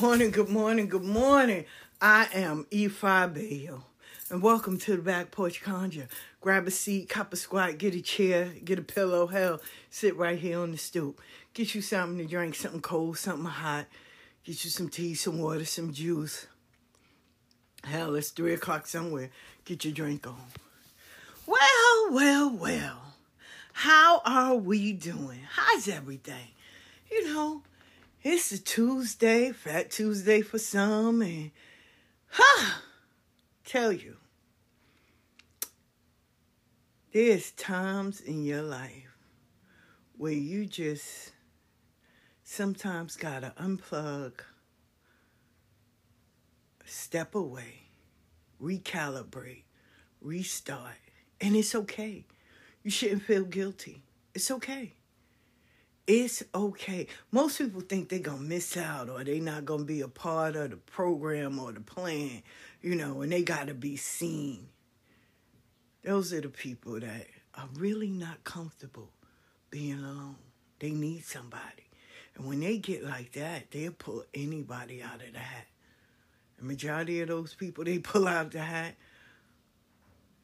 morning, good morning, good morning. I am Efi Bayo, and welcome to the Back Porch Conjure. Grab a seat, cup a squat, get a chair, get a pillow, hell, sit right here on the stoop. Get you something to drink, something cold, something hot. Get you some tea, some water, some juice. Hell, it's three o'clock somewhere. Get your drink on. Well, well, well. How are we doing? How's everything? You know, it's a Tuesday, Fat Tuesday for some, and huh, tell you, there's times in your life where you just sometimes gotta unplug, step away, recalibrate, restart, and it's okay. You shouldn't feel guilty. It's okay. It's okay. Most people think they're going to miss out or they're not going to be a part of the program or the plan, you know, and they got to be seen. Those are the people that are really not comfortable being alone. They need somebody. And when they get like that, they'll pull anybody out of the hat. The majority of those people they pull out of the hat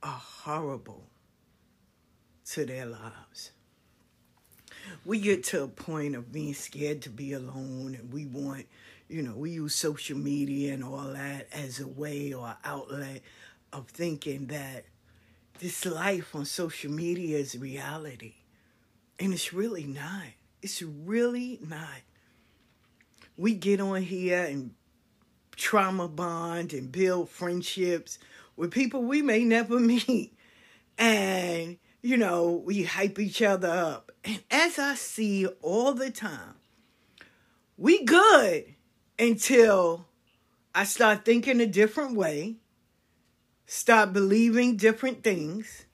are horrible to their lives. We get to a point of being scared to be alone, and we want, you know, we use social media and all that as a way or outlet of thinking that this life on social media is reality. And it's really not. It's really not. We get on here and trauma bond and build friendships with people we may never meet. And, you know, we hype each other up. And as I see all the time, we good until I start thinking a different way, start believing different things,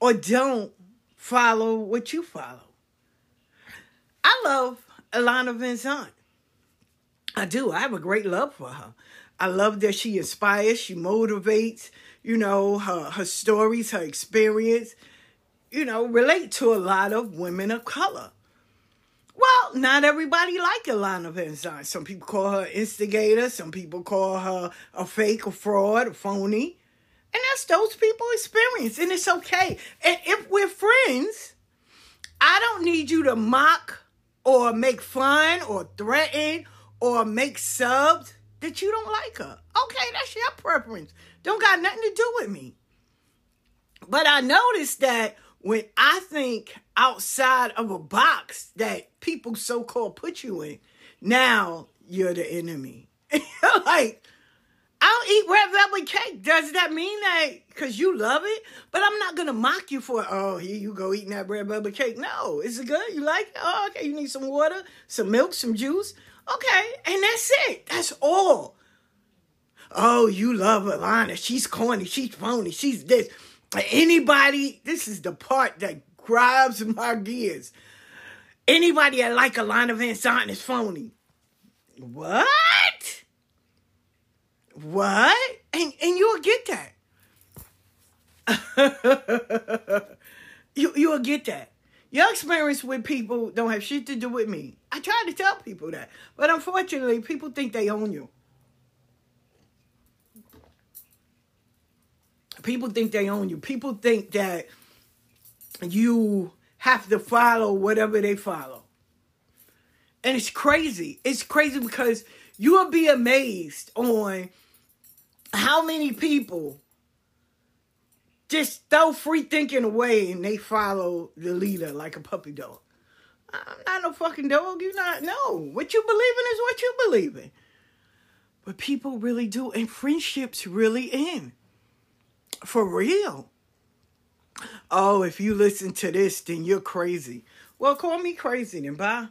or don't follow what you follow. I love Iyanla Vanzant. I do. I have a great love for her. I love that she inspires, she motivates, you know, her, her stories, her experience, you know, relate to a lot of women of color. Well, not everybody like Iyanla Vanzant. Some people call her instigator. Some people call her a fake, a fraud, a phony. And that's those people's experience. And it's okay. And if we're friends, I don't need you to mock or make fun or threaten or make subs that you don't like her. Okay, that's your preference. Don't got nothing to do with me. But I noticed that when I think outside of a box that people so called put you in, now you're the enemy. like, I don't eat red velvet cake. Does that mean that because you love it? But I'm not gonna mock you for oh here you go eating that red velvet cake. No, is it good? You like it? Oh, okay. You need some water, some milk, some juice. Okay, and that's it. That's all. Oh, you love Iyanla. She's corny. She's phony. She's this. Anybody, this is the part that grabs my gears. Anybody that like Iyanla Vanzant is phony. What? What? And and you'll get that. you you'll get that. Your experience with people don't have shit to do with me. I try to tell people that. But unfortunately, people think they own you. People think they own you. People think that you have to follow whatever they follow. And it's crazy. It's crazy because you will be amazed on how many people just throw free thinking away and they follow the leader like a puppy dog. I'm not no fucking dog. You not no. What you believe in is what you believe in. But people really do, and friendships really end. For real. Oh, if you listen to this, then you're crazy. Well, call me crazy then, bye.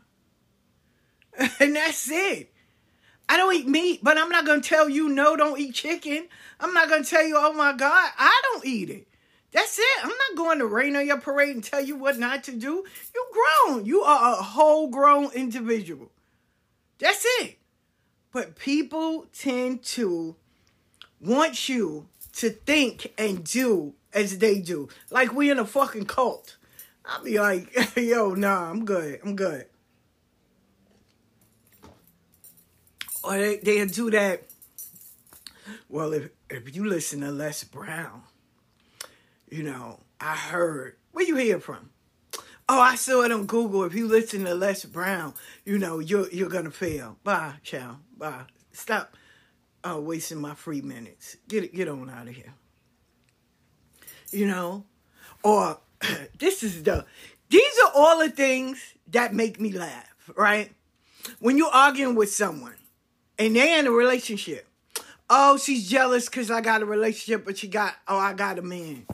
and that's it. I don't eat meat, but I'm not going to tell you no, don't eat chicken. I'm not going to tell you, oh my God, I don't eat it. That's it. I'm not going to rain on your parade and tell you what not to do. You're grown. You are a whole grown individual. That's it. But people tend to want you to think and do as they do. Like we in a fucking cult. I'll be like, yo, nah, I'm good. I'm good. Or they, they'll do that. Well, if, if you listen to Les Brown, you know, I heard. Where you hear from? Oh, I saw it on Google. If you listen to Les Brown, you know, you're you're gonna fail. Bye, ciao. Bye. Stop uh, wasting my free minutes. Get it. get on out of here. You know? Or this is the these are all the things that make me laugh, right? When you're arguing with someone and they're in a relationship. Oh, she's jealous because I got a relationship, but she got, oh, I got a man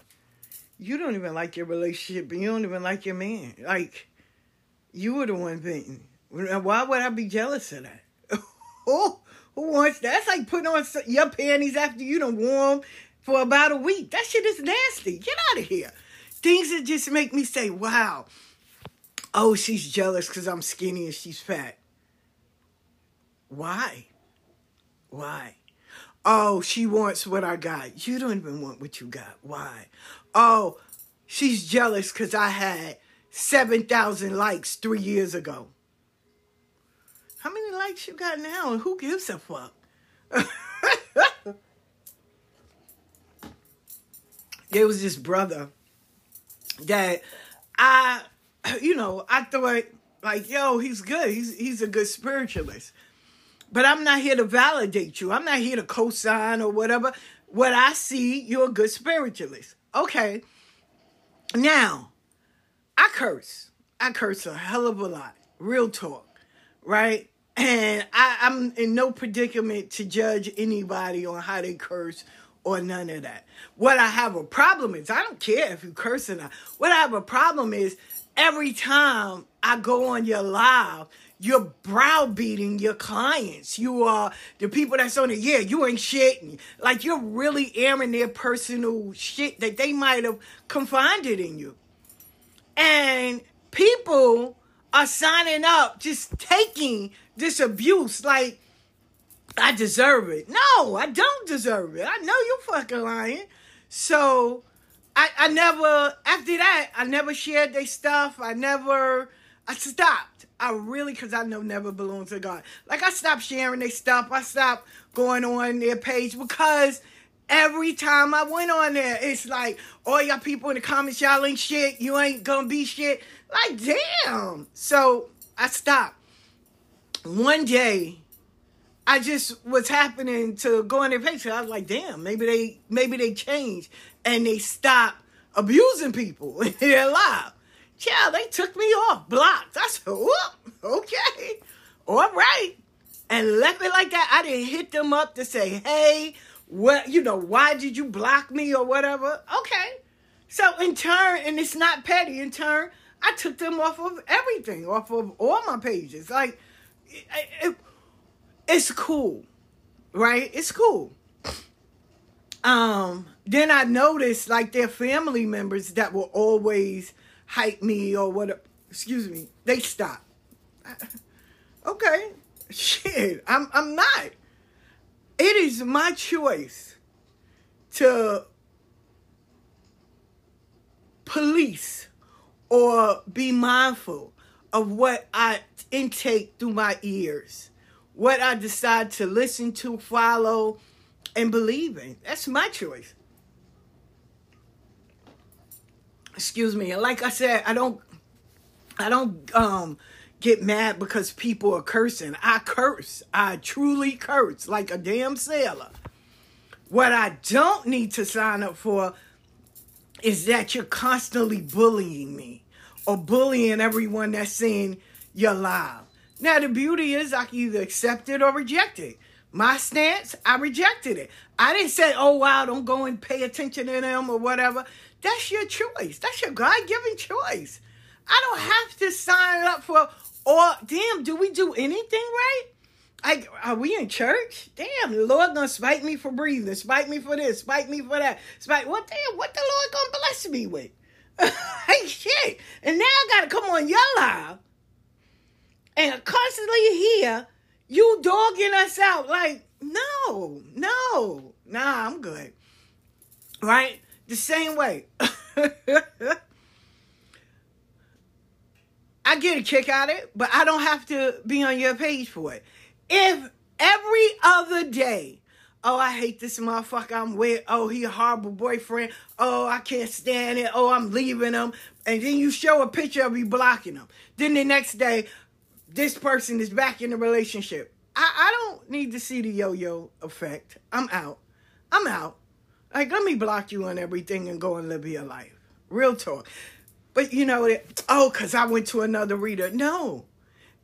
you don't even like your relationship and you don't even like your man. Like, you were the one beaten. Why would I be jealous of that? who, who wants that? That's like putting on your panties after you done warm for about a week. That shit is nasty. Get out of here. Things that just make me say, wow. Oh, she's jealous because I'm skinny and she's fat. Why? Why? Oh, she wants what I got. You don't even want what you got. Why? Oh, she's jealous because I had 7,000 likes three years ago. How many likes you got now and who gives a fuck? there was this brother that I, you know, I thought like, yo, he's good. He's he's a good spiritualist. But I'm not here to validate you. I'm not here to co-sign or whatever. What I see, you're a good spiritualist. Okay. Now, I curse. I curse a hell of a lot. Real talk. Right? And I, I'm in no predicament to judge anybody on how they curse or none of that. What I have a problem is, I don't care if you curse or not. What I have a problem is every time I go on your live, you're browbeating your clients. You are the people that's on it. Yeah, you ain't shit. Like you're really airing their personal shit that they might have confided in you. And people are signing up, just taking this abuse like I deserve it. No, I don't deserve it. I know you fucking lying. So I I never after that I never shared their stuff. I never I stopped. I really cause I know never belongs to God. Like I stopped sharing their stuff. I stopped going on their page because every time I went on there, it's like all y'all people in the comments, y'all ain't shit. You ain't gonna be shit. Like damn. So I stopped. One day I just was happening to go on their page. I was like, damn, maybe they maybe they changed and they stopped abusing people in their life. Yeah, they took me off, blocked. I said, whoop, okay, all right. And left it like that. I didn't hit them up to say, hey, what, you know, why did you block me or whatever? Okay. So in turn, and it's not petty, in turn, I took them off of everything, off of all my pages. Like, it, it, it's cool, right? It's cool. Um, then I noticed like their family members that will always hype me or whatever. Excuse me, they stop. Okay, shit, I'm I'm not. It is my choice to police or be mindful of what I intake through my ears, what I decide to listen to, follow, and believe in. That's my choice. Excuse me. Like I said, I don't I don't um get mad because people are cursing. I curse. I truly curse like a damn sailor. What I don't need to sign up for is that you're constantly bullying me or bullying everyone that's saying you're live. Now, the beauty is I can either accept it or reject it. My stance, I rejected it. I didn't say, oh, wow, don't go and pay attention to them or whatever. That's your choice. That's your God given choice. I don't have to sign up for, or damn, do we do anything right? Like, are we in church? Damn, the Lord gonna spite me for breathing, spite me for this, spite me for that, spite what damn, what the Lord gonna bless me with? hey shit. And now I gotta come on your live and constantly hear you dogging us out. Like, no, no, nah, I'm good. Right? The same way. I get a kick out of it, but I don't have to be on your page for it. If every other day, oh, I hate this motherfucker I'm with, oh, he a horrible boyfriend, oh, I can't stand it, oh, I'm leaving him, and then you show a picture of you blocking him. Then the next day, this person is back in the relationship. I, I don't need to see the yo-yo effect. I'm out. I'm out. Like, let me block you on everything and go and live your life. Real talk. But you know, oh, because I went to another reader. No.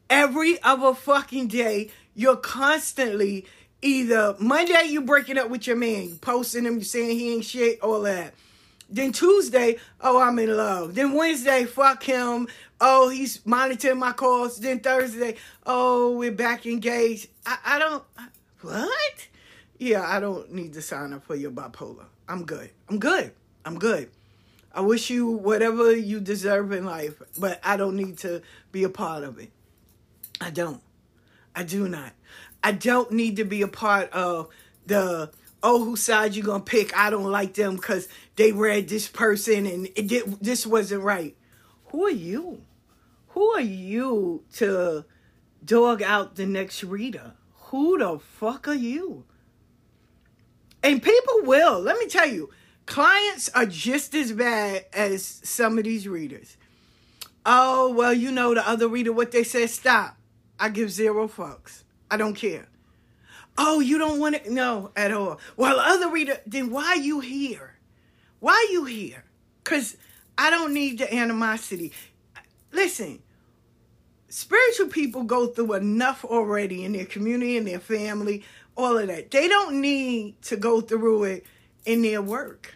Every other fucking day, you're constantly either Monday, you're breaking up with your man, you posting him, you saying he ain't shit, all that. Then Tuesday, oh, I'm in love. Then Wednesday, fuck him. Oh, he's monitoring my calls. Then Thursday, oh, we're back engaged. I, I don't, what? Yeah, I don't need to sign up for your bipolar. I'm good. I'm good. I'm good. I wish you whatever you deserve in life, but I don't need to be a part of it. I don't. I do not. I don't need to be a part of the oh whose side you gonna pick. I don't like them because they read this person and it did, this wasn't right. Who are you? Who are you to dog out the next reader? Who the fuck are you? And people will. Let me tell you, clients are just as bad as some of these readers. Oh, well, you know the other reader, what they said, stop. I give zero fucks. I don't care. Oh, you don't want it? No, at all. Well, other reader, then why you here? Why you here? Because I don't need the animosity. Listen, spiritual people go through enough already in their community, in their family, all of that. They don't need to go through it in their work.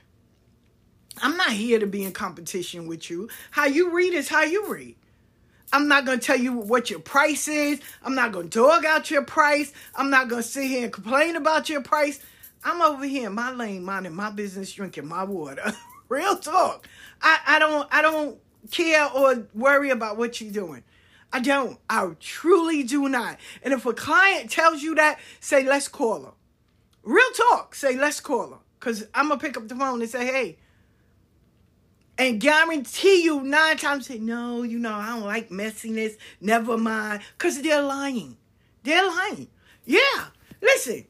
I'm not here to be in competition with you. How you read is how you read. I'm not going to tell you what your price is. I'm not going to dog out your price. I'm not going to sit here and complain about your price. I'm over here in my lane, minding my business, drinking my water. Real talk. I, I don't I don't care or worry about what you're doing. I don't. I truly do not. And if a client tells you that, say, let's call her. Real talk. Say, let's call her. Because I'm going to pick up the phone and say, hey, and guarantee you nine times say, no, you know, I don't like messiness. Never mind. Because they're lying. They're lying. Yeah. Listen,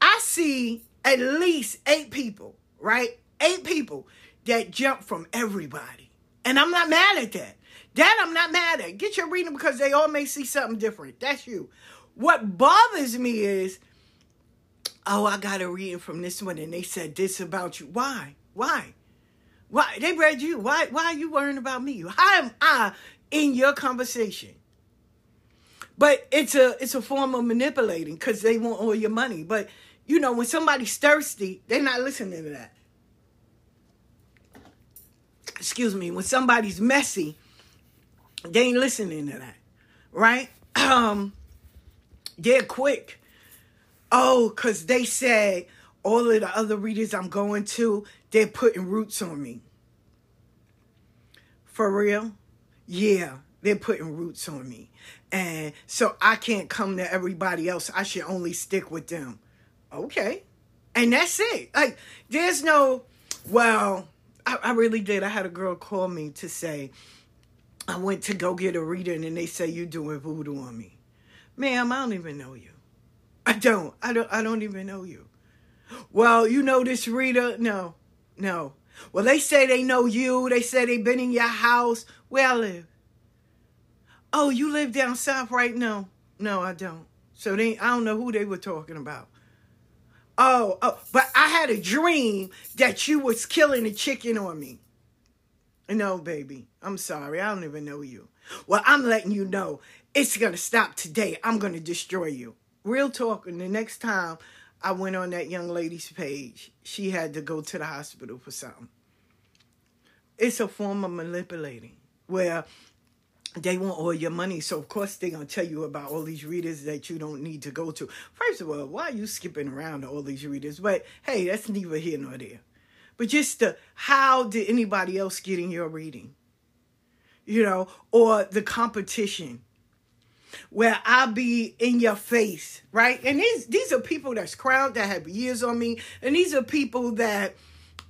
I see at least eight people, right? Eight people that jump from everybody. And I'm not mad at that. That I'm not mad at. Get your reading because they all may see something different. That's you. What bothers me is, oh, I got a reading from this one and they said this about you. Why? Why? Why they read you? Why why are you worrying about me? How am I in your conversation? But it's a it's a form of manipulating because they want all your money. But you know, when somebody's thirsty, they're not listening to that. Excuse me, when somebody's messy, they ain't listening to that. Right? Um they're quick. Oh, because they said all of the other readers I'm going to, they're putting roots on me. For real? Yeah, they're putting roots on me. And so I can't come to everybody else. I should only stick with them. Okay. And that's it. Like, there's no, well, I, I really did. I had a girl call me to say, I went to go get a reading and they say you're doing voodoo on me. Ma'am, I don't even know you. I don't. I don't I don't even know you. Well, you know this Rita? No. No. Well, they say they know you. They say they been in your house. Where I live. Oh, you live down south right now? No, I don't. So they I don't know who they were talking about. Oh, oh, but I had a dream that you was killing a chicken on me. No, baby. I'm sorry. I don't even know you. Well, I'm letting you know it's going to stop today. I'm going to destroy you. Real talk. And the next time I went on that young lady's page. She had to go to the hospital for something. It's a form of manipulating where they want all your money. So, of course, they're going to tell you about all these readers that you don't need to go to. First of all, why are you skipping around all these readers? But hey, that's neither here nor there. But just the, how did anybody else get in your reading? You know, or the competition where I'll be in your face, right? And these these are people that's crowned that have years on me, and these are people that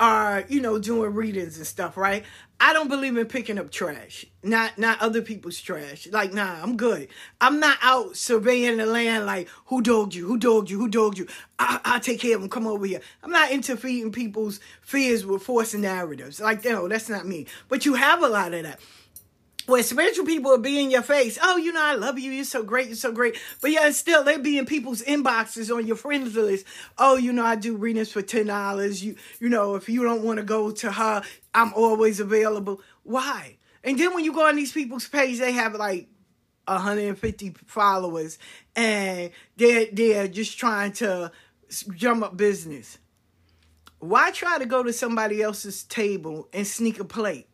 are you know doing readings and stuff, right? I don't believe in picking up trash, not not other people's trash. Like, nah, I'm good. I'm not out surveying the land like who dogged you, who dogged you, who dogged you. I, I'll take care of them. Come over here. I'm not interfering people's fears with false narratives. Like, no, that's not me. But you have a lot of that where spiritual people will be in your face. Oh, you know, I love you. You're so great. You're so great. But yeah, still they be in people's inboxes on your friends list. Oh, you know, I do readings for ten dollars. You, you know, if you don't want to go to her, I'm always available. Why? And then when you go on these people's page, they have like 150 followers, and they're they're just trying to drum up business. Why try to go to somebody else's table and sneak a plate?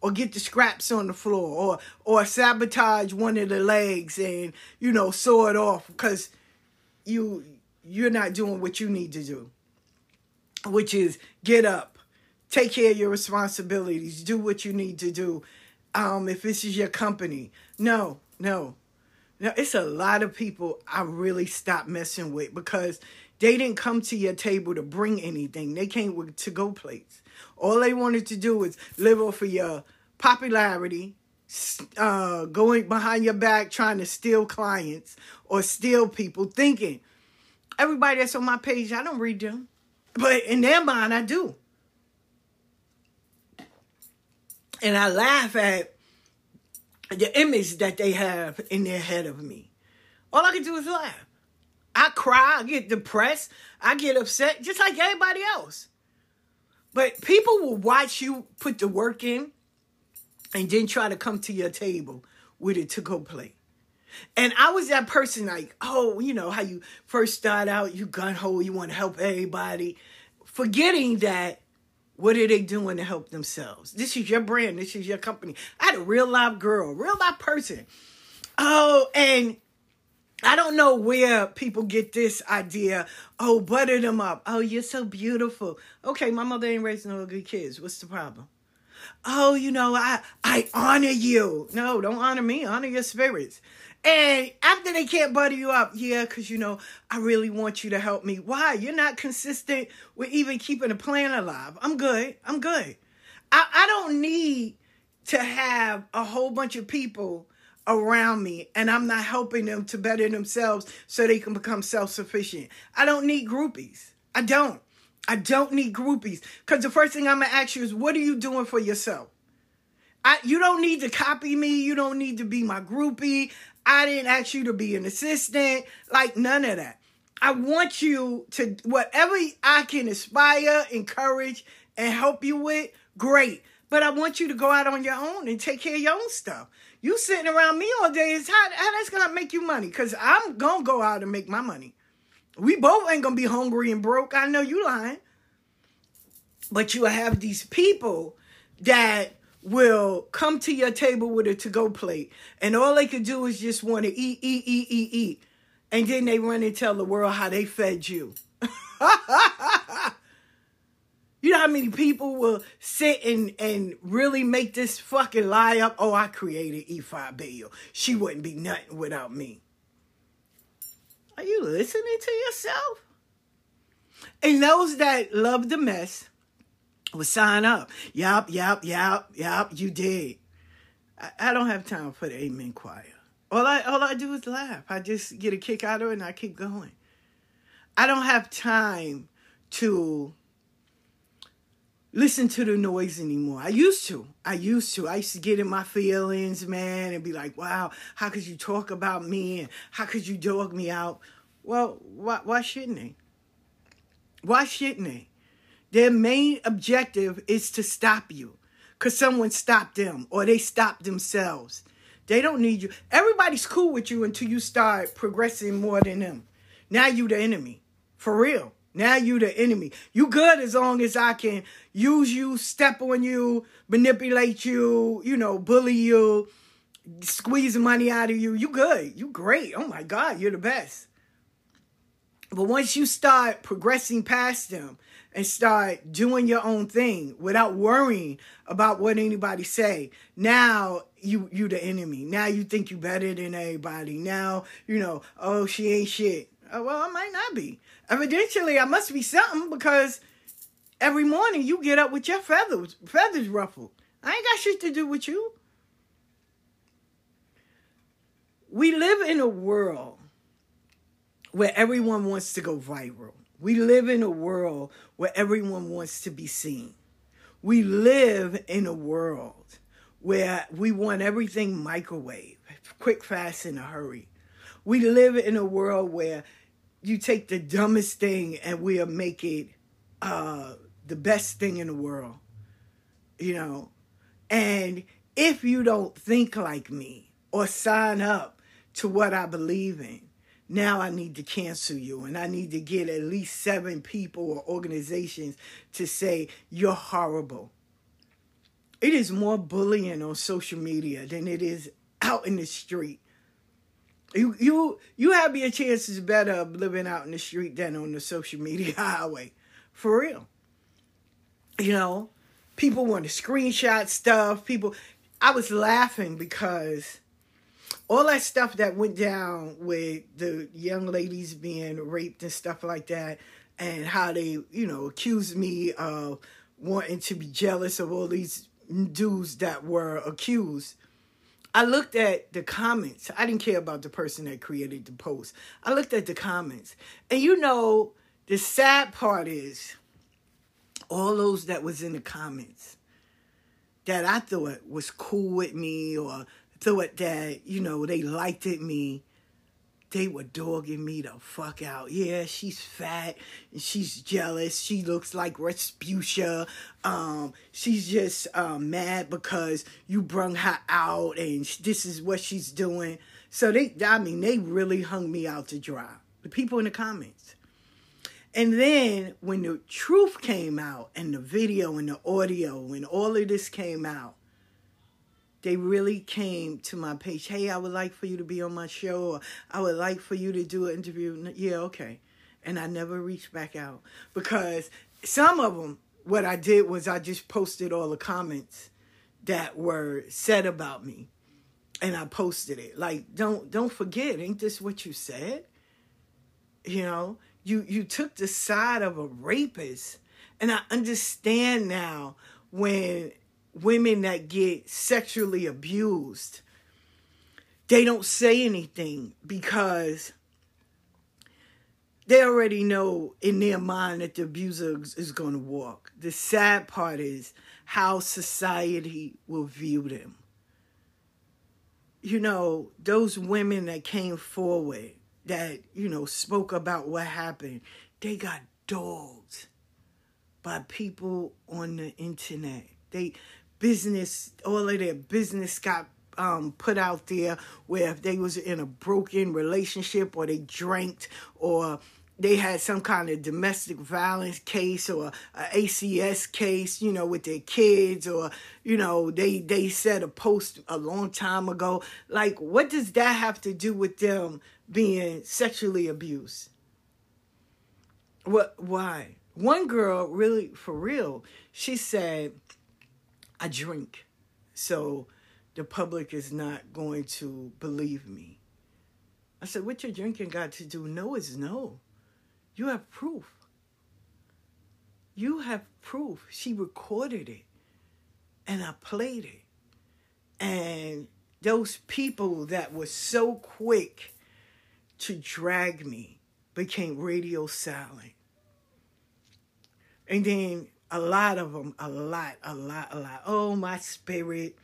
Or get the scraps on the floor or or sabotage one of the legs and you know saw it off because you you're not doing what you need to do which is get up, take care of your responsibilities, do what you need to do. Um, if this is your company, no, no, no. It's a lot of people I really stopped messing with because they didn't come to your table to bring anything. They came with to go plates. All they wanted to do was live off of your popularity, uh, going behind your back trying to steal clients or steal people, thinking everybody that's on my page, I don't read them. But in their mind, I do. And I laugh at the image that they have in their head of me. All I can do is laugh. I cry, I get depressed, I get upset, just like everybody else. But people will watch you put the work in and then try to come to your table with a to go plate. And I was that person like, oh, you know, how you first start out, you gun ho, you want to help everybody, forgetting that what are they doing to help themselves? This is your brand, this is your company. I had a real live girl, real live person. Oh, and I don't know where people get this idea. Oh, butter them up. Oh, you're so beautiful. Okay, my mother ain't raising no good kids. What's the problem? Oh, you know, I I honor you. No, don't honor me. Honor your spirits. And after they can't butter you up, yeah, because you know, I really want you to help me. Why? You're not consistent with even keeping a plan alive. I'm good. I'm good. I, I don't need to have a whole bunch of people around me and I'm not helping them to better themselves so they can become self sufficient. I don't need groupies. I don't. I don't need groupies. Because the first thing I'm going to ask you is, what are you doing for yourself? I, you don't need to copy me. You don't need to be my groupie. I didn't ask you to be an assistant. Like, none of that. I want you to, whatever I can inspire, encourage, and help you with, great. But I want you to go out on your own and take care of your own stuff. You sitting around me all day is how, how that's gonna make you money. Cause I'm gonna go out and make my money. We both ain't gonna be hungry and broke. I know you lying. But you have these people that will come to your table with a to-go plate, and all they could do is just want to eat, eat, eat, eat, eat. And then they run and tell the world how they fed you. You know how many people will sit and, and really make this fucking lie up? Oh, I created Efi Bayo. She wouldn't be nothing without me. Are you listening to yourself? And those that love the mess will sign up. Yup, yup, yup, yup, you did. I, I don't have time for the amen choir. All I all I do is laugh. I just get a kick out of it and I keep going. I don't have time to listen to the noise anymore. I used to. I used to. I used to get in my feelings, man, and be like, wow, how could you talk about me? And how could you dog me out? Well, why, why shouldn't they? Why shouldn't they? Their main objective is to stop you because someone stopped them or they stopped themselves. They don't need you. Everybody's cool with you until you start progressing more than them. Now you the enemy. For real. Now you the enemy. You good as long as I can use you, step on you, manipulate you, you know, bully you, squeeze money out of you. You good. You great. Oh my God, you're the best. But once you start progressing past them and start doing your own thing without worrying about what anybody say, now you you the enemy. Now you think you better than everybody. Now, you know, oh she ain't shit. Oh, well, I might not be. Evidently, I must be something because every morning you get up with your feathers, feathers ruffled. I ain't got shit to do with you. We live in a world where everyone wants to go viral. We live in a world where everyone wants to be seen. We live in a world where we want everything microwave, quick, fast, in a hurry. We live in a world where you take the dumbest thing and we'll make it uh, the best thing in the world, you know. And if you don't think like me or sign up to what I believe in, now I need to cancel you and I need to get at least seven people or organizations to say you're horrible. It is more bullying on social media than it is out in the street. You you you have your chances better of living out in the street than on the social media highway. For real. You know, people want to screenshot stuff. People, I was laughing because all that stuff that went down with the young ladies being raped and stuff like that, and how they, you know, accused me of wanting to be jealous of all these dudes that were accused. I looked at the comments. I didn't care about the person that created the post. I looked at the comments. And you know, the sad part is all those that was in the comments that I thought was cool with me or thought that, you know, they liked it me, they were dogging me the fuck out. Yeah, she's fat and she's jealous. She looks like Rasputia. Um, she's just um, mad because you brung her out and this is what she's doing. So they, I mean, they really hung me out to dry. The people in the comments. And then when the truth came out and the video and the audio and all of this came out, they really came to my page. Hey, I would like for you to be on my show, or I would like for you to do an interview. Yeah, okay. And I never reached back out because some of them, what I did was I just posted all the comments that were said about me, and I posted it. Like, don't don't forget, ain't this what you said? You know, you you took the side of a rapist, and I understand now when women that get sexually abused, they don't say anything because they already know in their mind that the abuser is going to walk. The sad part is how society will view them. You know, those women that came forward that, you know, spoke about what happened, they got dogged by people on the internet. They business, all of their business got um, put out there where if they was in a broken relationship or they drank or they had some kind of domestic violence case or a ACS case, you know, with their kids, or you know, they they said a post a long time ago. Like, what does that have to do with them being sexually abused? What? Why? One girl, really for real, she said I drink. So the public is not going to believe me. I said, What your drinking got to do? No is no. You have proof. You have proof. She recorded it and I played it. And those people that were so quick to drag me became radio silent. And then a lot of them, a lot, a lot, a lot. Oh, my spirit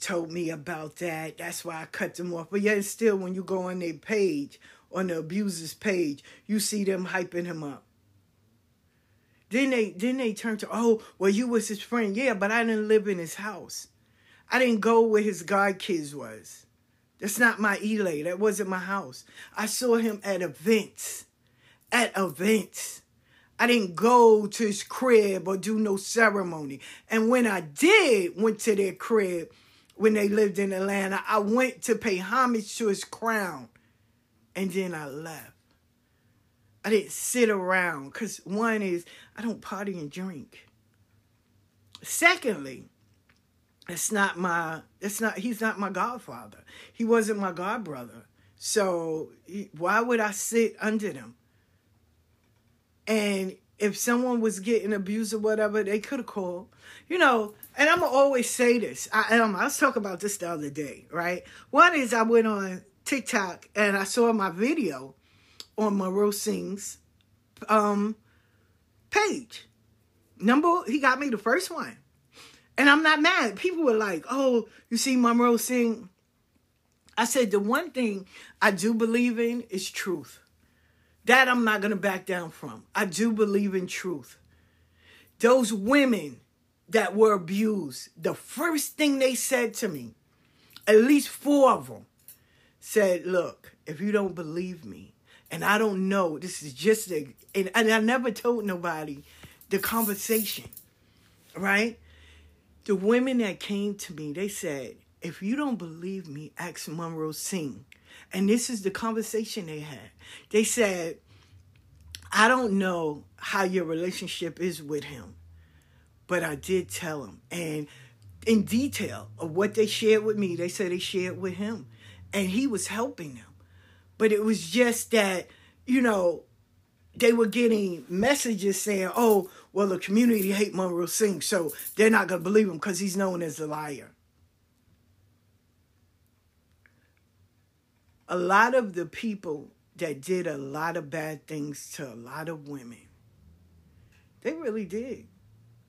told me about that. That's why I cut them off. But yet, still, when you go on their page, on the abuser's page, you see them hyping him up. Then they then they turn to, oh, well, you was his friend. Yeah, but I didn't live in his house. I didn't go where his god kids was. That's not my ilé. That wasn't my house. I saw him at events. At events. I didn't go to his crib or do no ceremony. And when I did went to their crib when they lived in Atlanta, I went to pay homage to his crown. And then I left. I didn't sit around because one is I don't party and drink. Secondly, it's not my it's not he's not my godfather. He wasn't my godbrother. So why would I sit under them? And if someone was getting abused or whatever, they could have called. You know, and I'm gonna always say this. I um, I was talking about this the other day, right? One is I went on TikTok and I saw my video on Monroe Sings um page. Number he got me the first one. And I'm not mad. People were like, oh, you see Monroe sing. I said the one thing I do believe in is truth. That I'm not going to back down from. I do believe in truth. Those women that were abused, the first thing they said to me, at least four of them, said, Look, if you don't believe me, and I don't know, this is just a, and, and I never told nobody the conversation, right? The women that came to me, they said, if you don't believe me, ask Monroe Sing. And this is the conversation they had. They said, I don't know how your relationship is with him, but I did tell him. And in detail of what they shared with me, they said they shared with him. And he was helping them. But it was just that, you know, they were getting messages saying, oh, well, the community hate Monroe Singh, so they're not going to believe him because he's known as a liar. A lot of the people that did a lot of bad things to a lot of women, they really did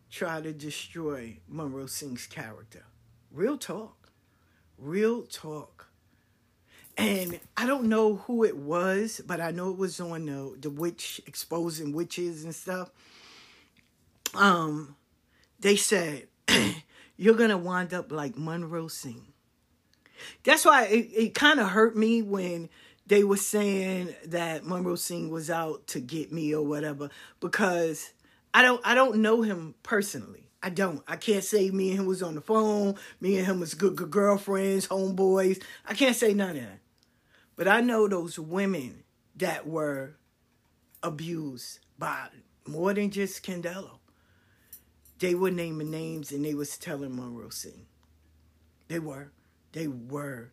try to destroy Monroe Singh's character. Real talk. Real talk. And I don't know who it was, but I know it was on the, the witch exposing witches and stuff. Um, they said you're gonna wind up like Monroe Singh. That's why it, it kind of hurt me when they were saying that Monroe Singh was out to get me or whatever because I don't I don't know him personally. I don't. I can't say me and him was on the phone. Me and him was good, good girlfriends, homeboys. I can't say none of that. But I know those women that were abused by more than just Candelo. They were naming names and they was telling Monroe Singh. They were. They were.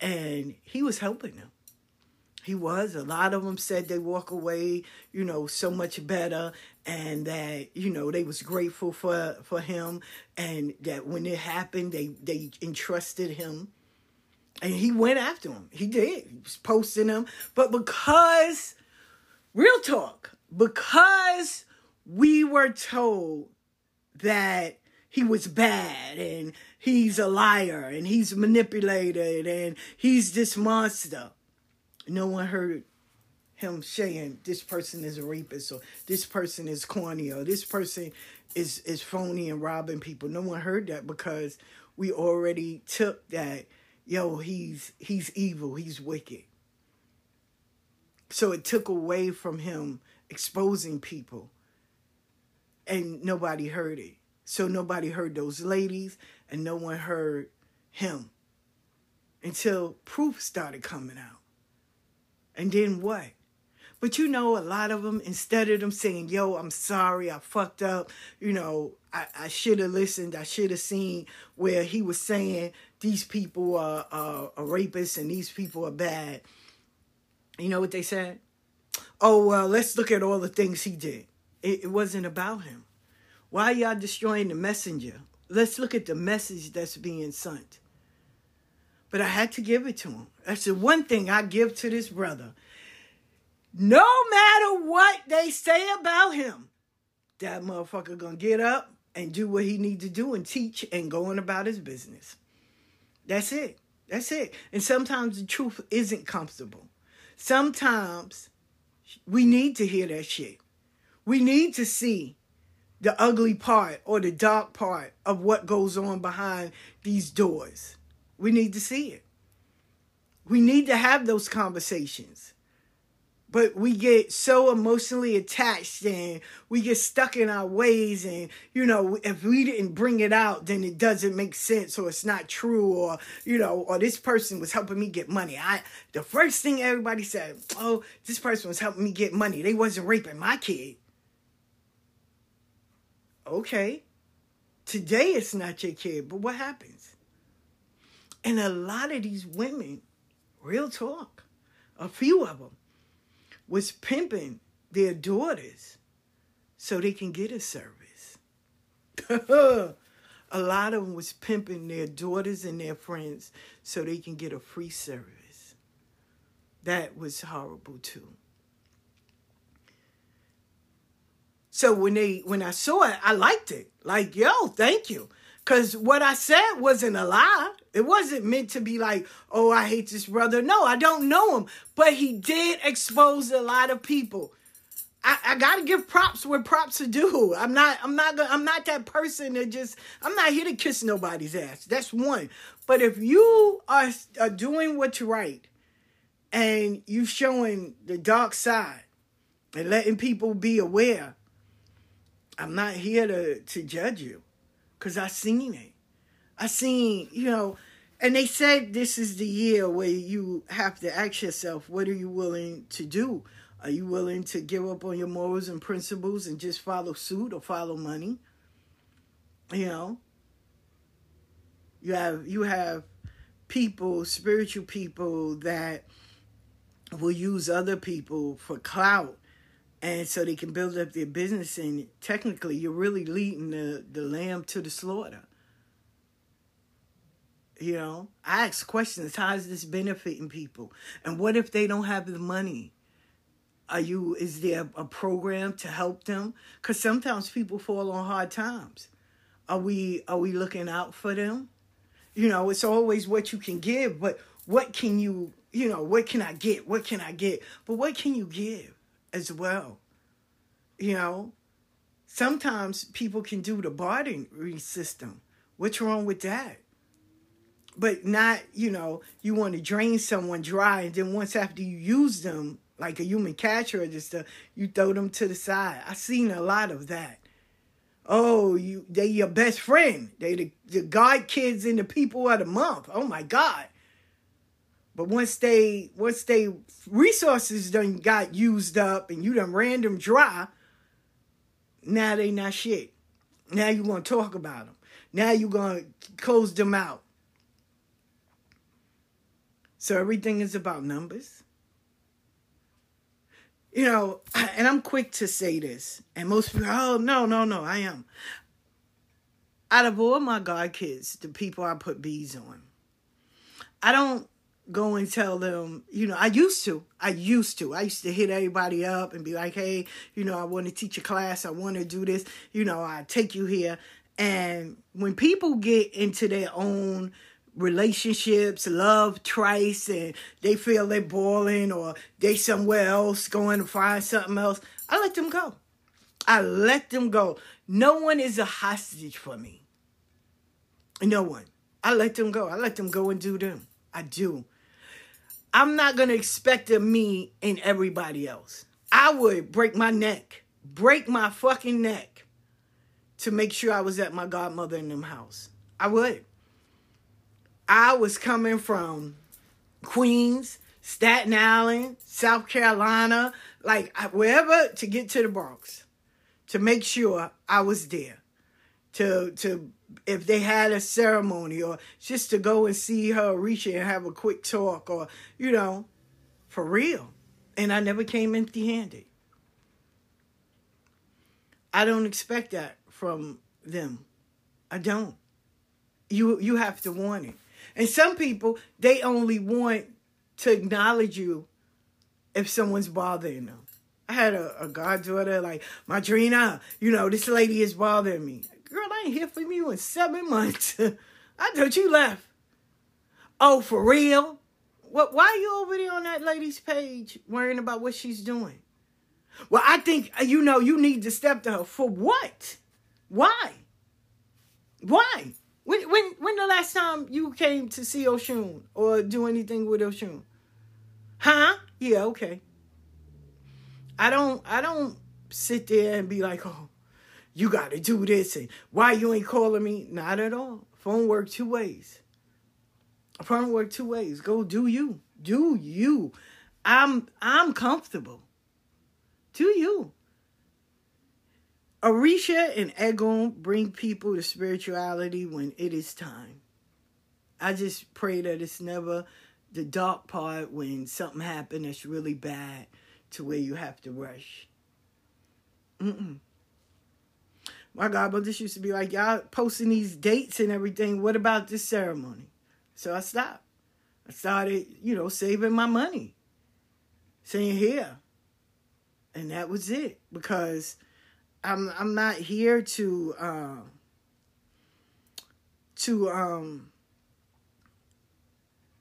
And he was helping them. He was. A lot of them said they walk away, you know, so much better, and that you know they was grateful for for him, and that when it happened, they they entrusted him, and he went after him. He did. He was posting them, but because, real talk, because we were told that he was bad and he's a liar and he's manipulated and he's this monster no one heard him saying this person is a rapist or this person is corny or this person is is phony and robbing people. No one heard that because we already took that yo he's he's evil, he's wicked. So it took away from him exposing people. And nobody heard it. So nobody heard those ladies and no one heard him until proof started coming out. And then what? But you know, a lot of them, instead of them saying, yo, I'm sorry, I fucked up, you know, I, I should have listened, I should have seen where he was saying these people are, are, are rapists and these people are bad. You know what they said? Oh, well, let's look at all the things he did. It, it wasn't about him. Why y'all destroying the messenger? Let's look at the message that's being sent but I had to give it to him. That's the one thing I give to this brother. No matter what they say about him, that motherfucker gonna get up and do what he need to do and teach and go on about his business. That's it. That's it. And sometimes the truth isn't comfortable. Sometimes we need to hear that shit. We need to see the ugly part or the dark part of what goes on behind these doors. We need to see it. We need to have those conversations. But we get so emotionally attached and we get stuck in our ways. And, you know, if we didn't bring it out, then it doesn't make sense or it's not true or, you know, or this person was helping me get money. I, the first thing everybody said, oh, this person was helping me get money. They wasn't raping my kid. Okay. Today it's not your kid, but what happens? And a lot of these women, real talk, a few of them, was pimping their daughters so they can get a service. a lot of them was pimping their daughters and their friends so they can get a free service. That was horrible too. So when they when I saw it, I liked it. Like, yo, thank you. Cause what I said wasn't a lie. It wasn't meant to be like, oh, I hate this brother. No, I don't know him. But he did expose a lot of people. I, I gotta give props where props are due. I'm not I'm not I'm not that person that just I'm not here to kiss nobody's ass. That's one. But if you are, are doing what's right and you showing the dark side and letting people be aware, I'm not here to, to judge you because I seen it. I seen, you know, and they said this is the year where you have to ask yourself, what are you willing to do Are you willing to give up on your morals and principles and just follow suit or follow money? You know, you have you have people, spiritual people that will use other people for clout and so they can build up their business and technically you're really leading the, the lamb to the slaughter. You know, I ask questions, how is this benefiting people? And what if they don't have the money? Are you is there a program to help them? Cuz sometimes people fall on hard times. Are we are we looking out for them? You know, it's always what you can give, but what can you, you know, what can I get? What can I get? But what can you give as well? You know, sometimes people can do the bartering system. What's wrong with that? But not, you know, you want to drain someone dry, and then once after you use them, like a human catcher or just a you throw them to the side. I've seen a lot of that. Oh, you they your best friend. They the, the God kids and the people of the month. Oh my God. But once they once they resources done got used up and you done ran them dry, now they not shit. Now you gonna talk about them. Now you gonna close them out. So everything is about numbers. You know, and I'm quick to say this, and most people, oh no, no, no, I am. Out of all my God kids, the people I put bees on, I don't go and tell them, you know, I used to. I used to. I used to hit everybody up and be like, hey, you know, I want to teach a class. I want to do this. You know, I take you here. And when people get into their own relationships, love trice, and they feel they're boiling or they somewhere else going to find something else, I let them go. I let them go. No one is a hostage for me. No one. I let them go. I let them go and do them. I do. I'm not going to expect of me and everybody else. I would break my neck, break my fucking neck to make sure I was at my godmother in them house. I would. I was coming from Queens, Staten Island, South Carolina, like wherever to get to the Bronx to make sure I was there. To to if they had a ceremony or just to go and see her reach and have a quick talk or, you know, for real. And I never came empty handed. I don't expect that from them. I don't. You you have to want it. And some people, they only want to acknowledge you if someone's bothering them. I had a, a goddaughter like, Madrina, you know, this lady is bothering me. Ain't hear from you in seven months. I thought you left. Oh, for real? What? Why are you over there on that lady's page worrying about what she's doing? Well, I think uh, you know you need to step to her for what? Why? Why? When when when the last time you came to see Oshun or do anything with Oshun? Huh? Yeah, okay. I don't I don't sit there and be like, oh, you got to do this and why you ain't calling me? Not at all. Phone work two ways. Phone work two ways. Go do you. Do you. I'm I'm comfortable. Do you. Orisha and Egun bring people to spirituality when it is time. I just pray that it's never the dark part when something happened that's really bad to where you have to rush. Mm-mm my godmother used to be like, y'all posting these dates and everything. What about this ceremony? So I stopped. I started, you know, saving my money, saying here, and that was it because I'm I'm not here to uh, to um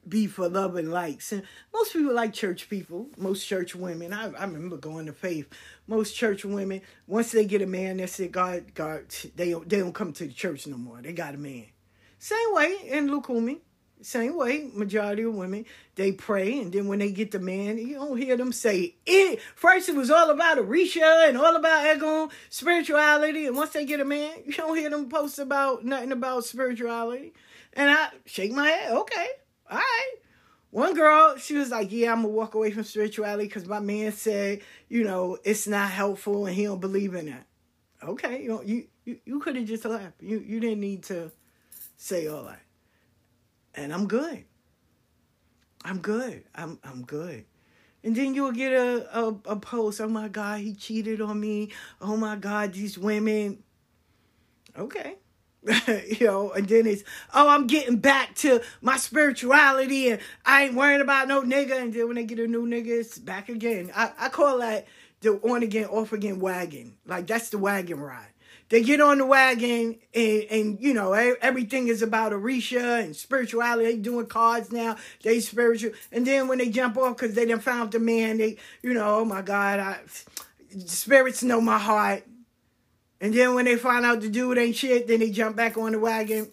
be for love and likes. And most people like church people, most church women. I, I remember going to faith. Most church women, once they get a man, they say, God, God, they don't, they don't come to the church no more. They got a man. Same way in Lukumi. Same way, majority of women, they pray, and then when they get the man, you don't hear them say it. First, it was all about Orisha and all about Egun, spirituality, and once they get a man, you don't hear them post about nothing about spirituality. And I shake my head, okay, all right. One girl, she was like, "Yeah, I'm gonna walk away from spirituality because my man said, you know, it's not helpful and he don't believe in it." Okay, you know, you you, you could have just left. You you didn't need to say all that. And I'm good. I'm good. I'm I'm good. And then you'll get a, a, a post, oh my God, he cheated on me. Oh my God, these women. Okay. you know, and then it's, oh, I'm getting back to my spirituality and I ain't worrying about no nigga. And then when they get a new nigga, it's back again. I, I call that the on again, off again wagon. Like that's the wagon ride they get on the wagon and, and you know everything is about Orisha and spirituality. They doing cards now. They spiritual, and then when they jump off because they done found the man, they you know oh my God, I, spirits know my heart. And then when they find out the dude ain't shit, then they jump back on the wagon.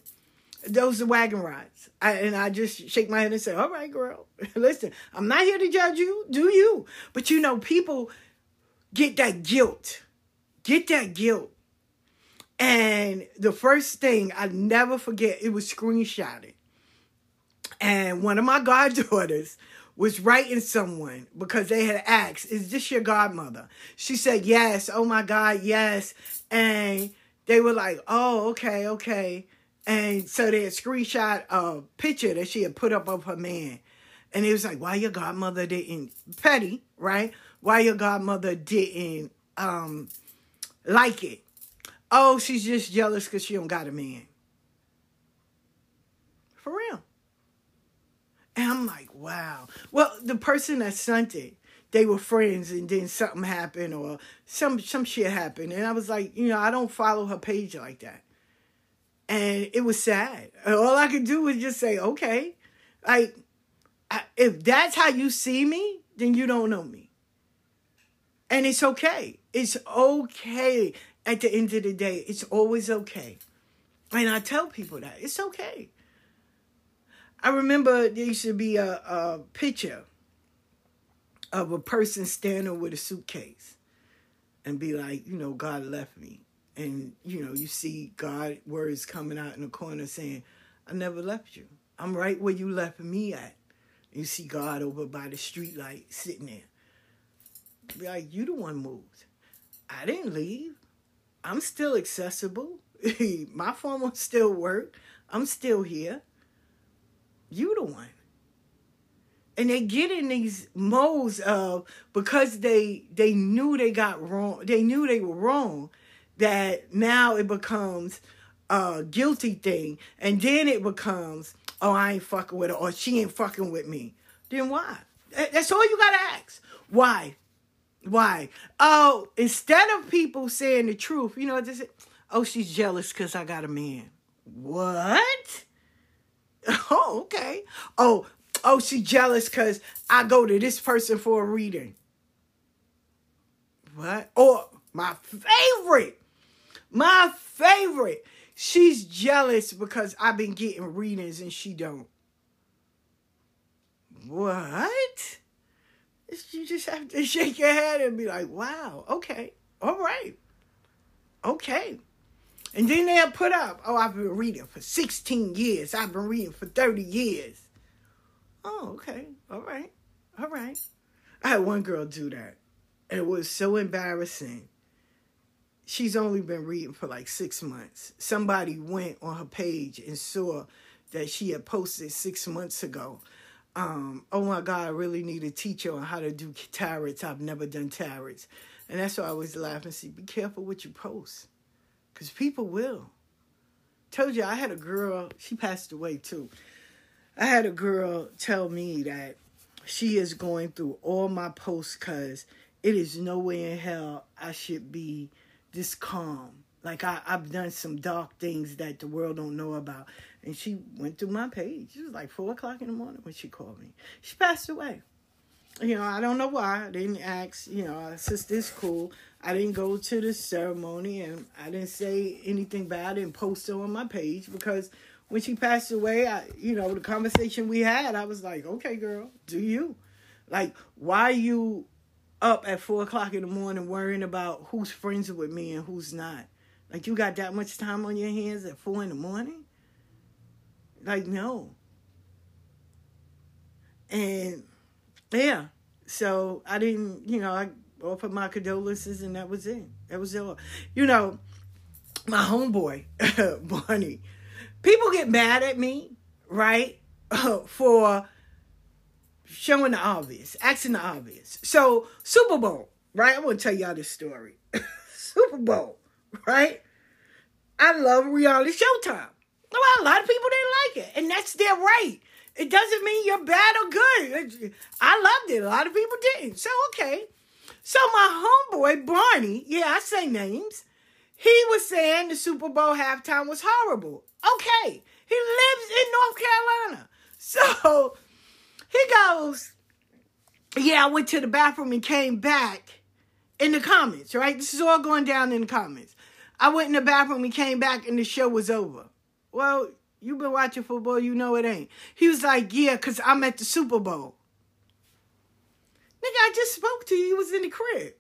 Those are wagon rides. I, and I just shake my head and say, all right, girl, listen, I'm not here to judge you. Do you? But you know, people get that guilt. Get that guilt and the first thing I never forget, it was screenshotted. And one of my goddaughters was writing someone because they had asked, Is this your godmother? She said, Yes. Oh my God, yes. And they were like, Oh, okay, okay. And so they had screenshot a picture that she had put up of her man. And it was like, why your godmother didn't petty, right? Why your godmother didn't um like it. Oh, she's just jealous because she don't got a man. For real. And I'm like, wow. Well, the person that sent it, they were friends and then something happened or some some shit happened. And I was like, you know, I don't follow her page like that. And it was sad. All I could do was just say, okay. Like, if that's how you see me, then you don't know me. And it's okay. It's okay at the end of the day, it's always okay. And I tell people that it's okay. I remember there used to be a, a picture of a person standing with a suitcase and be like, you know, God left me. And, you know, you see God words coming out in the corner saying, I never left you. I'm right where you left me at. You see God over by the street light sitting there. Be like, you the one moved. I didn't leave. I'm still accessible. My phone will still work. I'm still here. You the one. And they get in these modes of because they they knew they got wrong, they knew they were wrong, that now it becomes a guilty thing. And then it becomes, oh, I ain't fucking with her or she ain't fucking with me. Then why? That's all you gotta ask. Why? Why? Oh, instead of people saying the truth, you know, just oh, she's jealous because I got a man. What? Oh, okay. Oh, oh, she jealous because I go to this person for a reading. What? Or my favorite, my favorite. She's jealous because I've been getting readings and she don't. What? You just have to shake your head and be like, wow, okay, all right, okay. And then they'll put up, oh, I've been reading for 16 years. I've been reading for 30 years. Oh, okay, all right, all right. I had one girl do that. It was so embarrassing. She's only been reading for like six months. Somebody went on her page and saw that she had posted six months ago um, oh my God, I really need a teacher on how to do tarots. I've never done tarots. And that's why I was laughing. See, be careful what you post. Because people will. Told you, I had a girl, she passed away too. I had a girl tell me that she is going through all my posts because it is no way in hell I should be this calm. Like I, I've done some dark things that the world don't know about. And she went through my page. It was like four o'clock in the morning when she called me. She passed away. You know, I don't know why. I didn't ask, you know, sister's cool. I didn't go to the ceremony and I didn't say anything bad and post it on my page because when she passed away, I you know, the conversation we had, I was like, Okay, girl, do you? Like, why you up at four o'clock in the morning worrying about who's friends with me and who's not? Like you got that much time on your hands at four in the morning? Like, no. And yeah, so I didn't, you know, I offered my condolences and that was it. That was it. You know, my homeboy, Barney, people get mad at me, right? for showing the obvious, acting the obvious. So, Super Bowl, right? I'm going to tell y'all this story. Super Bowl, right? I love reality showtime. Well, a lot of people didn't like it, and that's their right. It doesn't mean you're bad or good. I loved it. A lot of people didn't. So, okay. So, my homeboy, Barney, yeah, I say names, he was saying the Super Bowl halftime was horrible. Okay. He lives in North Carolina. So, he goes, Yeah, I went to the bathroom and came back in the comments, right? This is all going down in the comments. I went in the bathroom and came back and the show was over. Well, you've been watching football, you know it ain't. He was like, Yeah, because I'm at the Super Bowl. I just spoke to you. You was in the crib.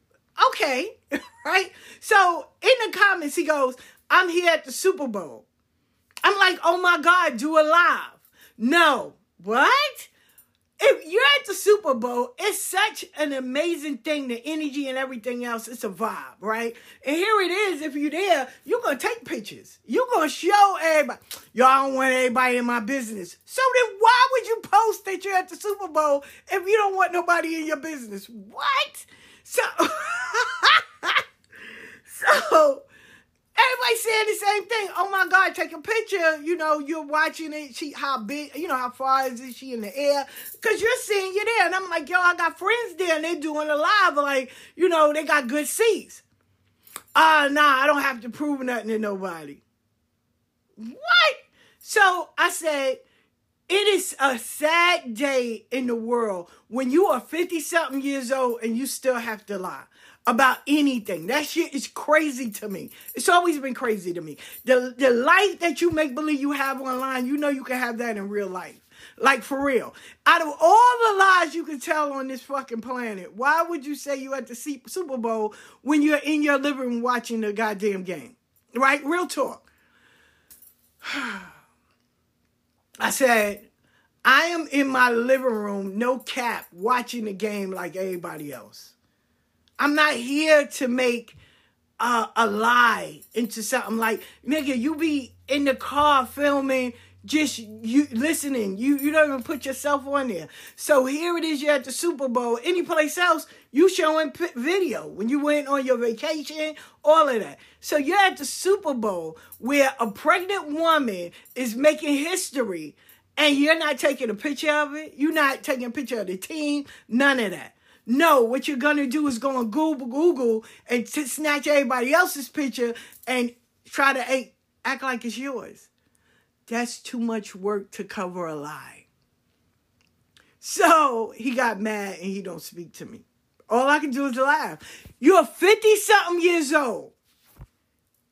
Okay, right? So in the comments, he goes, I'm here at the Super Bowl. I'm like, oh my God, do a live. No. What? If you're at the Super Bowl, it's such an amazing thing, the energy and everything else. It's a vibe, right? And here it is. If you're there, you're gonna take pictures. You're gonna show everybody. Y'all don't want everybody in my business. So then why would you post that you're at the Super Bowl if you don't want nobody in your business? What? So So Everybody saying the same thing. Oh my God, take a picture. You know, you're watching it. She, how big, you know, how far is it? She in the air? Because you're seeing you there. And I'm like, yo, I got friends there and they doing a live. Like, you know, they got good seats. Ah, uh, nah, I don't have to prove nothing to nobody. What? So I said, it is a sad day in the world when you are 50 something years old and you still have to lie about anything. That shit is crazy to me. It's always been crazy to me. The the life that you make believe you have online, you know you can have that in real life. Like for real. Out of all the lies you can tell on this fucking planet, why would you say you at the Super Bowl when you're in your living room watching the goddamn game? Right? Real talk. I said, I am in my living room, no cap, watching the game like everybody else. I'm not here to make uh, a lie into something like nigga. You be in the car filming, just you listening. You you don't even put yourself on there. So here it is. You're at the Super Bowl. Any place else, you showing p- video when you went on your vacation. All of that. So you're at the Super Bowl where a pregnant woman is making history. And you're not taking a picture of it. You're not taking a picture of the team. None of that. No, what you're gonna do is go on Google, Google, and t- snatch everybody else's picture and try to act, act like it's yours. That's too much work to cover a lie. So he got mad and he don't speak to me. All I can do is laugh. You're 50 something years old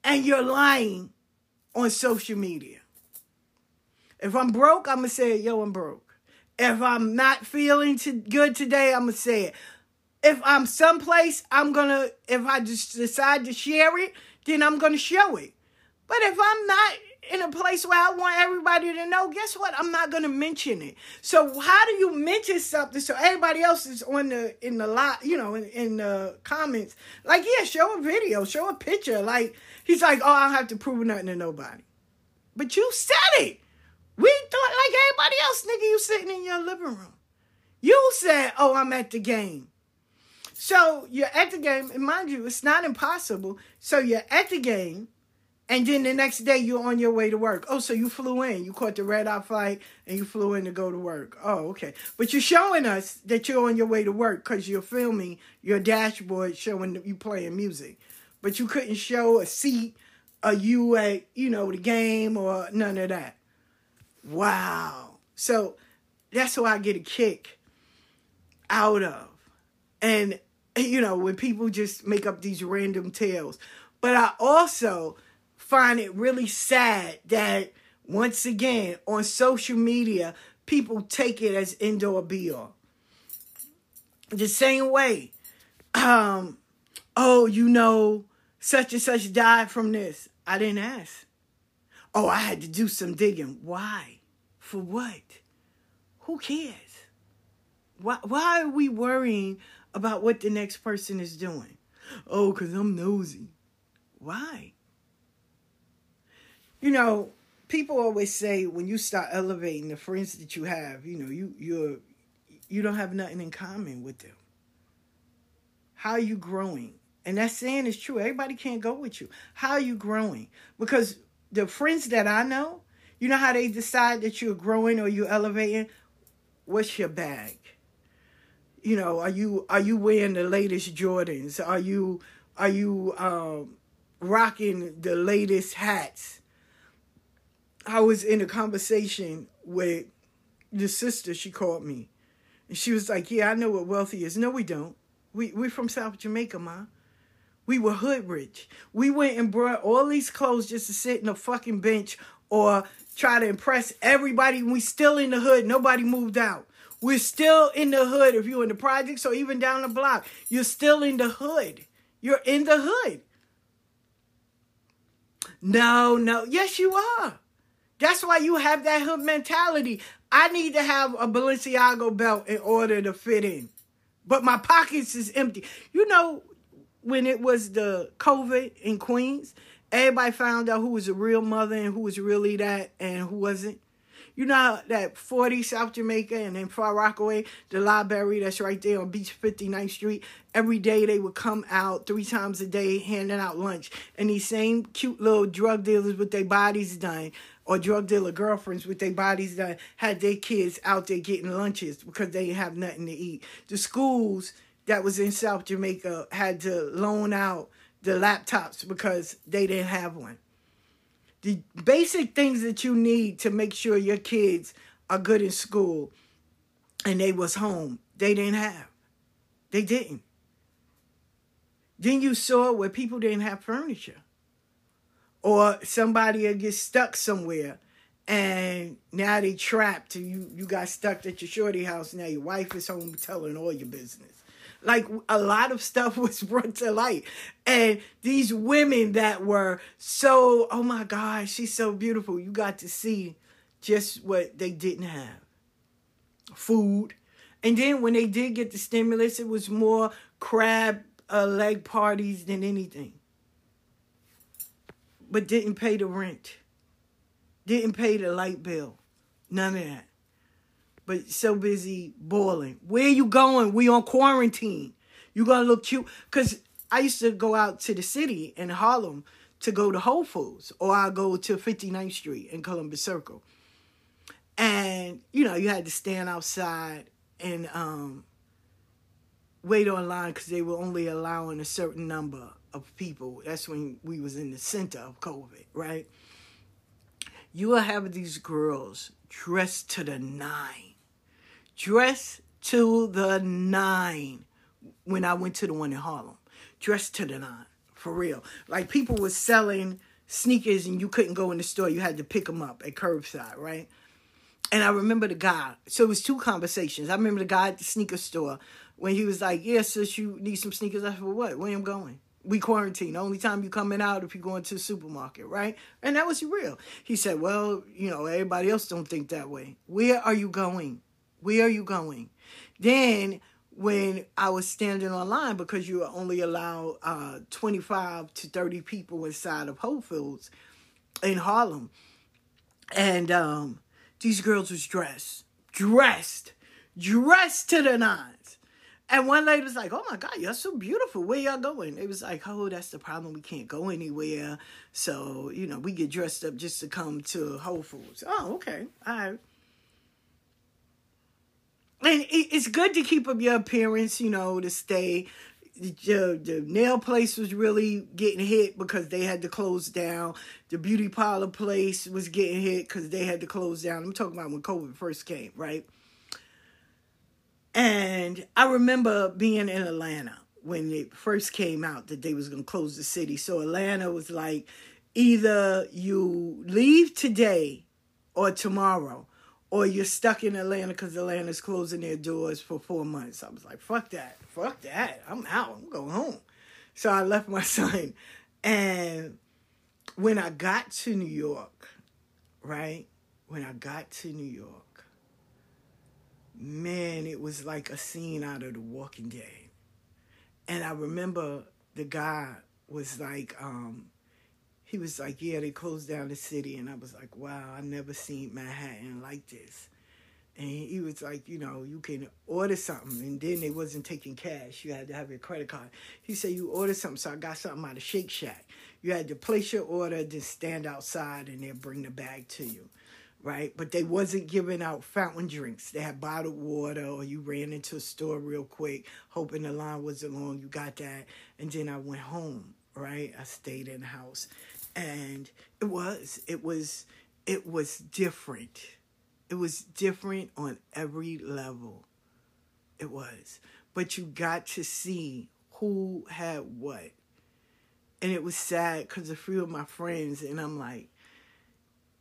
and you're lying on social media. If I'm broke, I'm gonna say, yo, I'm broke. If I'm not feeling to, good today, I'm going to say it. If I'm someplace, I'm going to, if I just decide to share it, then I'm going to show it. But if I'm not in a place where I want everybody to know, guess what? I'm not to mention it. So how do you mention something so everybody else is on the in the lot, you know, in, in the comments? Like, yeah, show a video, show a picture. Like he's like, oh, I don't have to prove nothing to nobody. But you said it. We thought like everybody else, nigga, you sitting in your living room. You said, oh, I'm at the game. So you're at the game, and mind you, it's not impossible. So you're at the game, and then the next day you're on your way to work. Oh, so you flew in. You caught the red eye flight and you flew in to go to work. Oh, okay. But you're showing us that you're on your way to work because you're filming your dashboard showing you playing music. But you couldn't show a seat, a you at, you know, the game or none of that. Wow. So that's what I get a kick out of. And, you know, when people just make up these random tales. But I also find it really sad that, once again, on social media, people take it as indoor be all. The same way, um, oh, you know, such and such died from this. I didn't ask. Oh, I had to do some digging. Why? For what? Who cares? Why, why are we worrying about what the next person is doing? Oh, because I'm nosy. Why? You know, people always say when you start elevating the friends that you have, you know, you you're you don't have nothing in common with them. How are you growing? And that saying is true. Everybody can't go with you. How are you growing? Because the friends that I know, you know how they decide that you're growing or you're elevating? What's your bag? You know, are you are you wearing the latest Jordans? Are you are you um, rocking the latest hats? I was in a conversation with the sister. She called me, and she was like, "Yeah, I know what wealthy is." No, we don't. We we from South Jamaica, ma. We were hood rich. We went and brought all these clothes just to sit in a fucking bench or try to impress everybody. We still in the hood. Nobody moved out. We're still in the hood. If you're in the projects or even down the block, you're still in the hood. You're in the hood. No, no. Yes, you are. That's why you have that hood mentality. I need to have a Balenciaga belt in order to fit in. But my pockets is empty. You know, when it was the COVID in Queens, everybody found out who was a real mother and who was really that and who wasn't. You know that 40 South Jamaica and then Far Rockaway, the library that's right there on Beach 59th Street. Every day they would come out three times a day handing out lunch. And these same cute little drug dealers with their bodies done or drug dealer girlfriends with their bodies that had their kids out there getting lunches because they have nothing to eat. The schools that was in South Jamaica had to loan out the laptops because they didn't have one. The basic things that you need to make sure your kids are good in school and they was home they didn't have. They didn't. Then you saw where people didn't have furniture or somebody will get stuck somewhere and now they trapped you you got stuck at your shorty house now your wife is home telling all your business like a lot of stuff was brought to light. And these women that were so, oh my God, she's so beautiful. You got to see just what they didn't have food. And then when they did get the stimulus, it was more crab uh, leg parties than anything. But didn't pay the rent, didn't pay the light bill, none of that but so busy boiling. Where you going? We on quarantine. You gonna look cute? Cause I used to go out to the city in Harlem to go to Whole Foods, or I go to 59th Street in Columbus Circle. And you know, you had to stand outside and um, wait online because they were only allowing a certain number of people. That's when we was in the center of COVID, right? You will have these girls dressed to the nine dressed to the nine when I went to the one in Harlem. Dressed to the nine, for real. Like people were selling sneakers and you couldn't go in the store. You had to pick them up at curbside, right? And I remember the guy. So it was two conversations. I remember the guy at the sneaker store when he was like, "Yeah, sis, you need some sneakers." I said, "For what? Where am going?" We quarantine. The only time you coming out if you going to the supermarket, right? And that was real. He said, "Well, you know, everybody else don't think that way. Where are you going?" Where are you going? Then when I was standing online because you only allow uh, 25 to 30 people inside of Whole Foods in Harlem. And um, these girls was dressed, dressed, dressed to the nines. And one lady was like, Oh my God, you're so beautiful. Where y'all going? It was like, Oh, that's the problem. We can't go anywhere. So, you know, we get dressed up just to come to Whole Foods. Oh, okay. All right and it's good to keep up your appearance, you know, to stay. The, the nail place was really getting hit because they had to close down. The beauty parlor place was getting hit because they had to close down. I'm talking about when COVID first came, right? And I remember being in Atlanta when it first came out that they was gonna close the city. So Atlanta was like, either you leave today or tomorrow or you're stuck in Atlanta because Atlanta's closing their doors for four months. I was like, fuck that. Fuck that. I'm out. I'm going home. So I left my son. And when I got to New York, right? When I got to New York, man, it was like a scene out of The Walking Dead. And I remember the guy was like, um, he was like, yeah, they closed down the city. And I was like, wow, I never seen Manhattan like this. And he was like, you know, you can order something. And then they wasn't taking cash. You had to have your credit card. He said, you order something. So I got something out of Shake Shack. You had to place your order, then stand outside, and they'll bring the bag to you right? But they wasn't giving out fountain drinks. They had bottled water, or you ran into a store real quick, hoping the line wasn't long. You got that, and then I went home. Right, I stayed in the house, and it was, it was, it was different. It was different on every level. It was, but you got to see who had what, and it was sad because a few of my friends, and I'm like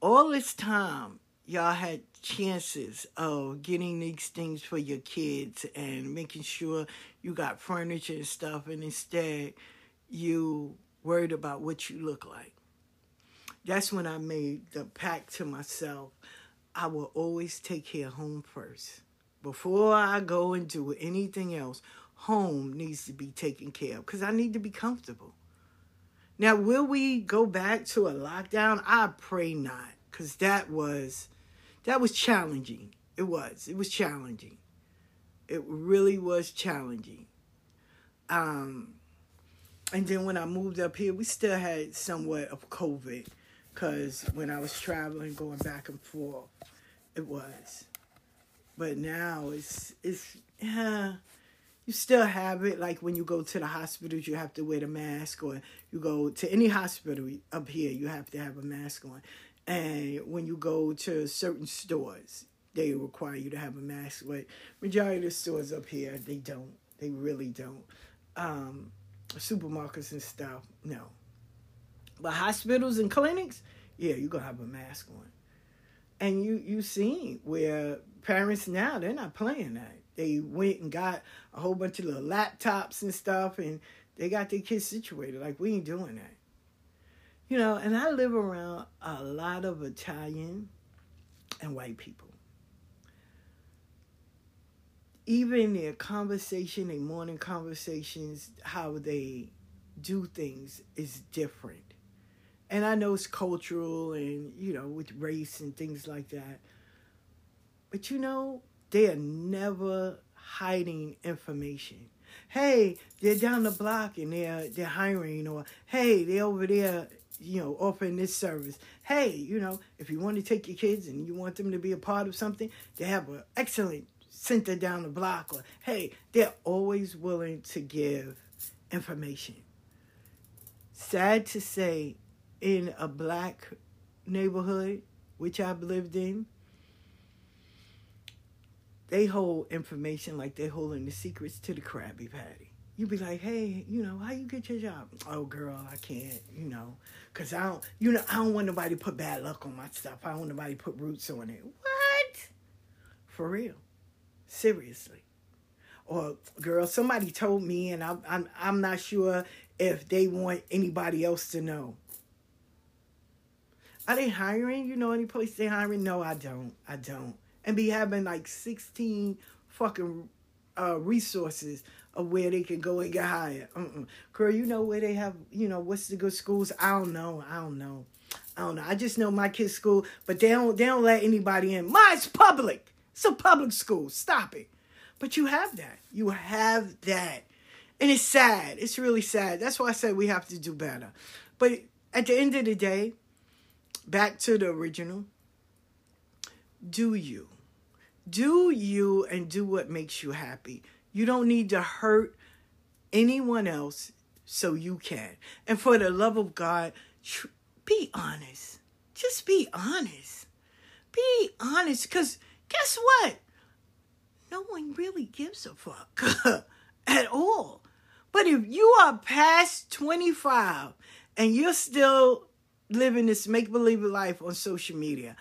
all this time y'all had chances of getting these things for your kids and making sure you got furniture and stuff and instead you worried about what you look like. That's when i made the pact to myself i will always take care of home first. Before i go and do anything else home needs to be taken care of because i need to be comfortable now, will we go back to a lockdown? I pray not, because that was that was challenging. It was. It was challenging. It really was challenging. Um, and then when I moved up here, we still had somewhat of COVID, because when I was traveling, going back and forth, it was. But now it's it's yeah you still have it like when you go to the hospitals you have to wear the mask or you go to any hospital up here you have to have a mask on. And when you go to certain stores they require you to have a mask but majority of the stores up here they don't. They really don't. Um, supermarkets and stuff no. But hospitals and clinics yeah you're gonna have a mask on. And you you seen where parents now they're not playing that they went and got a whole bunch of little laptops and stuff, and they got their kids situated. Like, we ain't doing that. You know, and I live around a lot of Italian and white people. Even their conversation, their morning conversations, how they do things is different. And I know it's cultural and, you know, with race and things like that. But you know, they are never hiding information. Hey, they're down the block and they're they're hiring, or hey, they're over there, you know, offering this service. Hey, you know, if you want to take your kids and you want them to be a part of something, they have an excellent center down the block. Or hey, they're always willing to give information. Sad to say, in a black neighborhood, which I've lived in, they hold information like they're holding the secrets to the Krabby Patty. You be like, hey, you know, how you get your job? Oh, girl, I can't, you know, cause I don't, you know, I don't want nobody to put bad luck on my stuff. I don't want nobody to put roots on it. What? For real? Seriously? Or, girl, somebody told me, and I'm, I'm, I'm not sure if they want anybody else to know. Are they hiring? You know any place they hiring? No, I don't. I don't and be having like 16 fucking uh, resources of where they can go and get hired. Girl, you know where they have, you know, what's the good schools? I don't know. I don't know. I don't know. I just know my kids' school, but they don't they don't let anybody in. Mine's public. It's a public school. Stop it. But you have that. You have that. And it's sad. It's really sad. That's why I said we have to do better. But at the end of the day, back to the original. Do you? Do you and do what makes you happy. You don't need to hurt anyone else so you can. And for the love of God, tr- be honest. Just be honest. Be honest because guess what? No one really gives a fuck at all. But if you are past 25 and you're still living this make believe life on social media,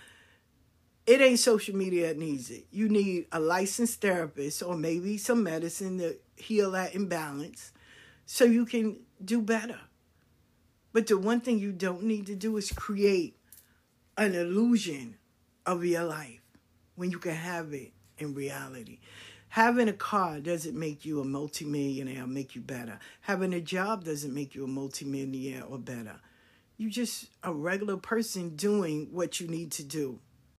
it ain't social media that needs it. You need a licensed therapist or maybe some medicine to heal that imbalance so you can do better. But the one thing you don't need to do is create an illusion of your life when you can have it in reality. Having a car doesn't make you a multimillionaire or make you better. Having a job doesn't make you a multimillionaire or better. You're just a regular person doing what you need to do.